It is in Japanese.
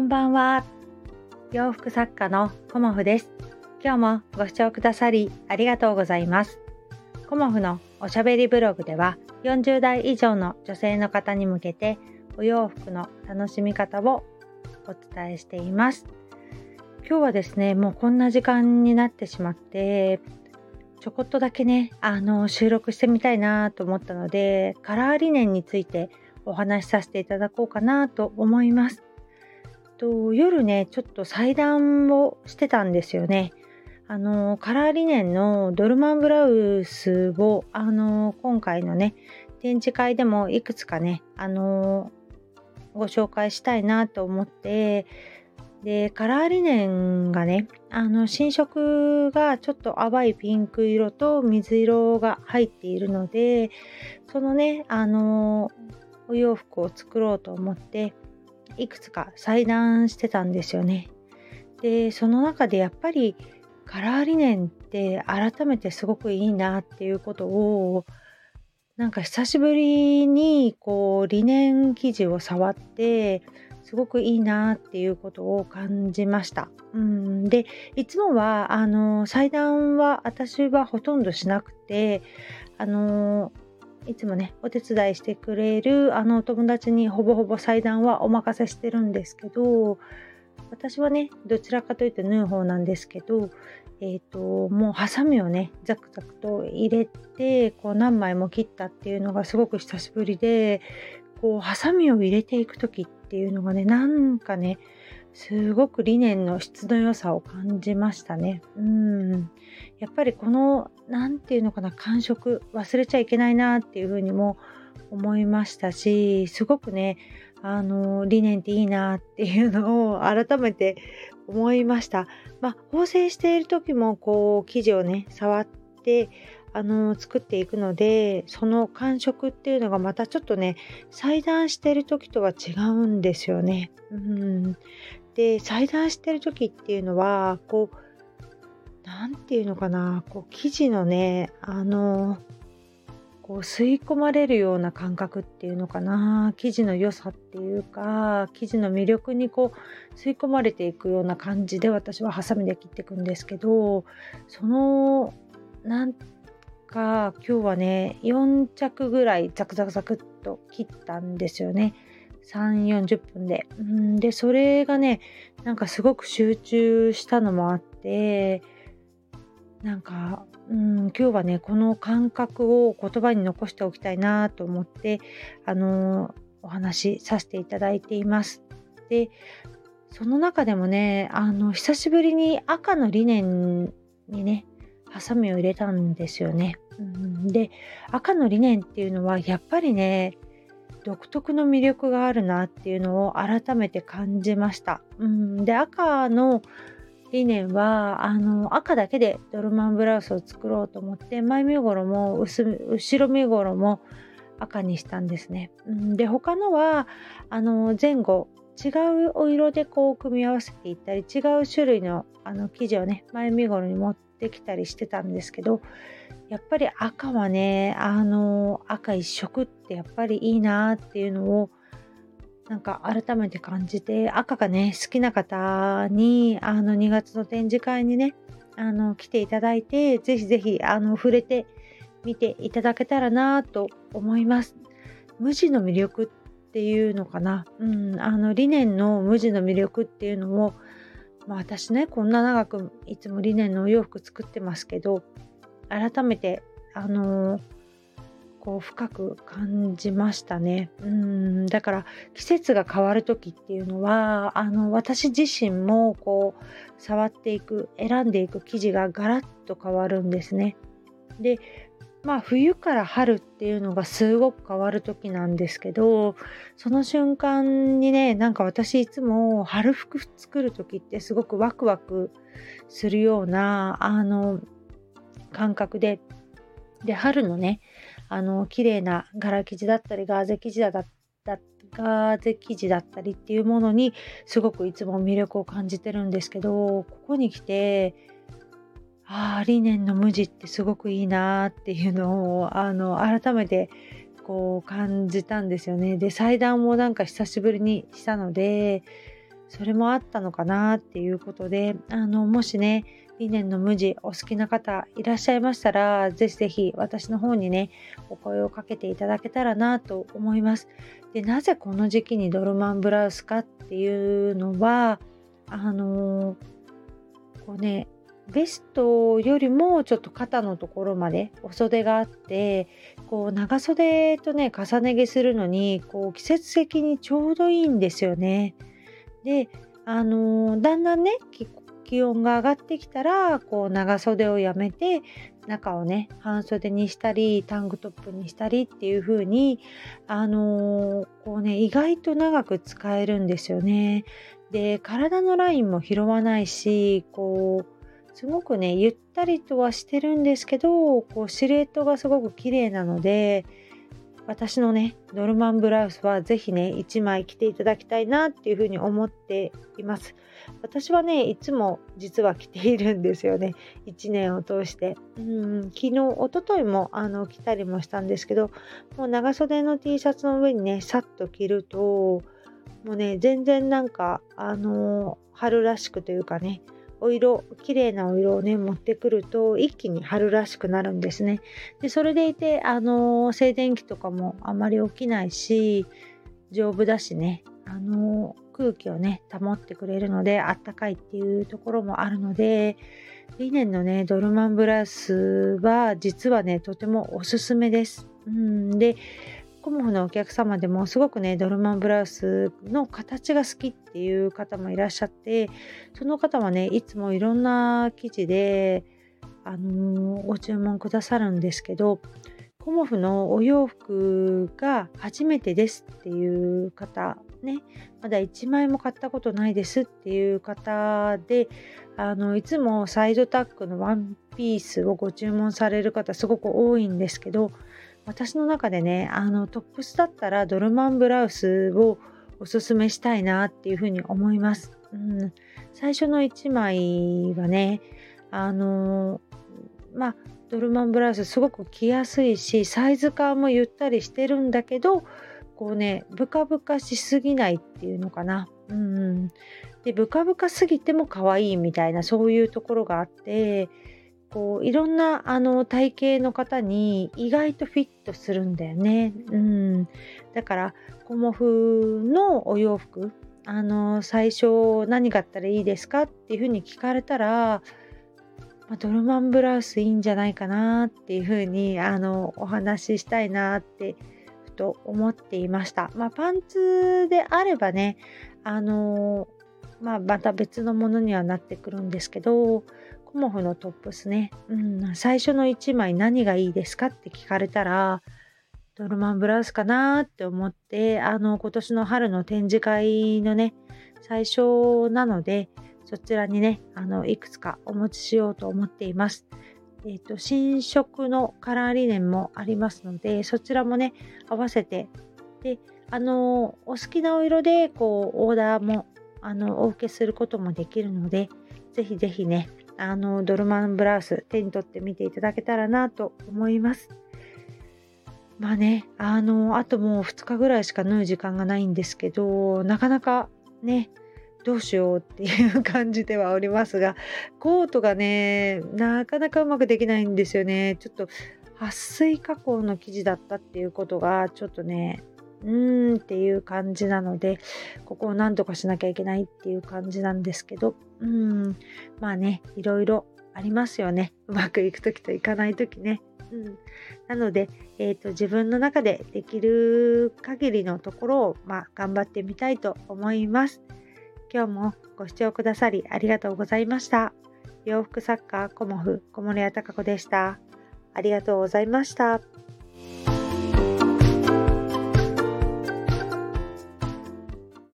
こんばんは。洋服作家のコモフです。今日もご視聴くださりありがとうございます。コモフのおしゃべりブログでは40代以上の女性の方に向けてお洋服の楽しみ方をお伝えしています。今日はですね、もうこんな時間になってしまって、ちょこっとだけね、あの、収録してみたいなと思ったので、カラー理念についてお話しさせていただこうかなと思います。と夜ね、ちょっと裁断をしてたんですよね。あの、カラーリネンのドルマンブラウスを、あの、今回のね、展示会でもいくつかね、あの、ご紹介したいなと思って、で、カラーリネンがね、あの、新色がちょっと淡いピンク色と水色が入っているので、そのね、あの、お洋服を作ろうと思って、いくつか裁断してたんですよね。でその中でやっぱりカラーリネンって改めてすごくいいなっていうことをなんか久しぶりにこうリネン生地を触ってすごくいいなっていうことを感じました。うん、でいつもはあの裁断は私はほとんどしなくてあのいつもねお手伝いしてくれるあの友達にほぼほぼ裁断はお任せしてるんですけど私はねどちらかというと縫う方なんですけどえっ、ー、ともうハサミをねザクザクと入れてこう何枚も切ったっていうのがすごく久しぶりでこうハサミを入れていく時っていうのがねなんかねすごく理念の質の良さを感じましたね。うん。やっぱりこの、何て言うのかな、感触、忘れちゃいけないなっていうふうにも思いましたし、すごくね、あの、理念っていいなっていうのを改めて思いました。まあ、縫製している時も、こう、生地をね、触って、あの作っていくのでその感触っていうのがまたちょっとね裁断している時とは違うんですよね。うん、で裁断してる時っていうのはこう何て言うのかなこう生地のねあのこう吸い込まれるような感覚っていうのかな生地の良さっていうか生地の魅力にこう吸い込まれていくような感じで私はハサミで切っていくんですけどそのなんか今日はね4着ぐらいザクザクザクっと切ったんですよね。3、40分で。うん、で、それがね、なんかすごく集中したのもあって、なんか、うん、今日はね、この感覚を言葉に残しておきたいなと思って、あのお話しさせていただいています。で、その中でもね、あの、久しぶりに赤のリネンにね、ハサミを入れたんですよね。うん、で、赤のリネンっていうのは、やっぱりね、独特の魅力があるなっていうのを改めて感じました。うん、で赤の理念はあの赤だけでドルマンブラウスを作ろうと思って前身頃も後ろ身頃も赤にしたんですね。うん、で他のはあの前後違うお色でこう組み合わせていったり違う種類のあの生地をね前身頃に持ってきたりしてたんですけどやっぱり赤はねあの赤一色ってやっぱりいいなっていうのをなんか改めて感じて赤がね好きな方にあの2月の展示会にねあの来ていただいてぜひぜひあの触れてみていただけたらなと思います。無地の魅力っていうのかな、うん、あの理念の無地の魅力っていうのを、まあ、私ねこんな長くいつも理念のお洋服作ってますけど改めてあのー、こう深く感じましたね。うんだから季節が変わる時っていうのはあの私自身もこう触っていく選んでいく生地がガラッと変わるんですね。でまあ冬から春っていうのがすごく変わる時なんですけどその瞬間にねなんか私いつも春服作る時ってすごくワクワクするようなあの感覚でで春のねあの綺麗な柄生地だったりガーゼ生地だったガーゼ生地だったりっていうものにすごくいつも魅力を感じてるんですけどここに来てああリネンの無地ってすごくいいなっていうのをあの改めてこう感じたんですよね。で祭壇もなんか久しぶりにしたのでそれもあったのかなっていうことであのもしねリネンの無地お好きな方いらっしゃいましたらぜひぜひ私の方にねお声をかけていただけたらなと思いますでなぜこの時期にドルマンブラウスかっていうのはあのー、こうねベストよりもちょっと肩のところまでお袖があってこう長袖とね重ね着するのにこう季節的にちょうどいいんですよね。であのー、だんだんね気温が上がってきたらこう長袖をやめて中をね半袖にしたりタンクトップにしたりっていう風にあのー、こうね意外と長く使えるんですよね。で体のラインも拾わないしこうすごくねゆったりとはしてるんですけどこうシルエットがすごく綺麗なので私のねノルマンブラウスは是非ね1枚着ていただきたいなっていうふうに思っています。私はねいつも実は着ているんですよね。1年を通して。うん昨日一昨日もあの着たりもしたんですけどもう長袖の T シャツの上にねさっと着るともうね全然なんかあの春らしくというかねお色綺麗なお色をね持ってくると一気に春らしくなるんですね。でそれでいてあの静電気とかもあまり起きないし丈夫だしねあの空気をね保ってくれるのであったかいっていうところもあるのでリネンのねドルマンブラウスは実はねとてもおすすめです。うん、でコモフのお客様でもすごくねドルマンブラウスの形が好きっていう方もいらっしゃってその方はねいつもいろんな生地で、あのー、ご注文くださるんですけどコモフのお洋服が初めてですっていう方ねまだ1枚も買ったことないですっていう方であのいつもサイドタックのワンピースをご注文される方すごく多いんですけど私の中でねあのトップスだったらドルマンブラウスをおすすめしたいなっていうふうに思います。うん、最初の1枚はねあのまあドルマンブラウスすごく着やすいしサイズ感もゆったりしてるんだけどこうねブカブカしすぎないっていうのかな。うん、でブカブカすぎても可愛いみたいなそういうところがあってこういろんなあの体型の方に意外とフィットするんだよね。うん、だからコモフのお洋服あの最初何があったらいいですかっていうふうに聞かれたら、まあ、ドルマンブラウスいいんじゃないかなっていうふうにあのお話ししたいなってふと思っていました。まあ、パンツであればねあのまあ、また別のものにはなってくるんですけどコモフのトップスね、うん、最初の1枚何がいいですかって聞かれたら、ドルマンブラウスかなって思って、あの、今年の春の展示会のね、最初なので、そちらにね、あの、いくつかお持ちしようと思っています。えっ、ー、と、新色のカラーリネンもありますので、そちらもね、合わせて、で、あの、お好きなお色で、こう、オーダーも、あの、お受けすることもできるので、ぜひぜひね、あのドルマンブラウス手に取ってみていただけたらなと思います。まあね、あの、あともう2日ぐらいしか縫う時間がないんですけど、なかなかね、どうしようっていう感じではおりますが、コートがね、なかなかうまくできないんですよね。ちょっと、撥水加工の生地だったっていうことが、ちょっとね、うーんっていう感じなので、ここを何とかしなきゃいけないっていう感じなんですけど、うん、まあね、いろいろありますよね。うまくいく時といかない時ね。うん、なので、えーと、自分の中でできる限りのところを、まあ、頑張ってみたいと思います。今日もご視聴くださりありがとうございました。洋服作家コモフ小森屋隆子でした。ありがとうございました。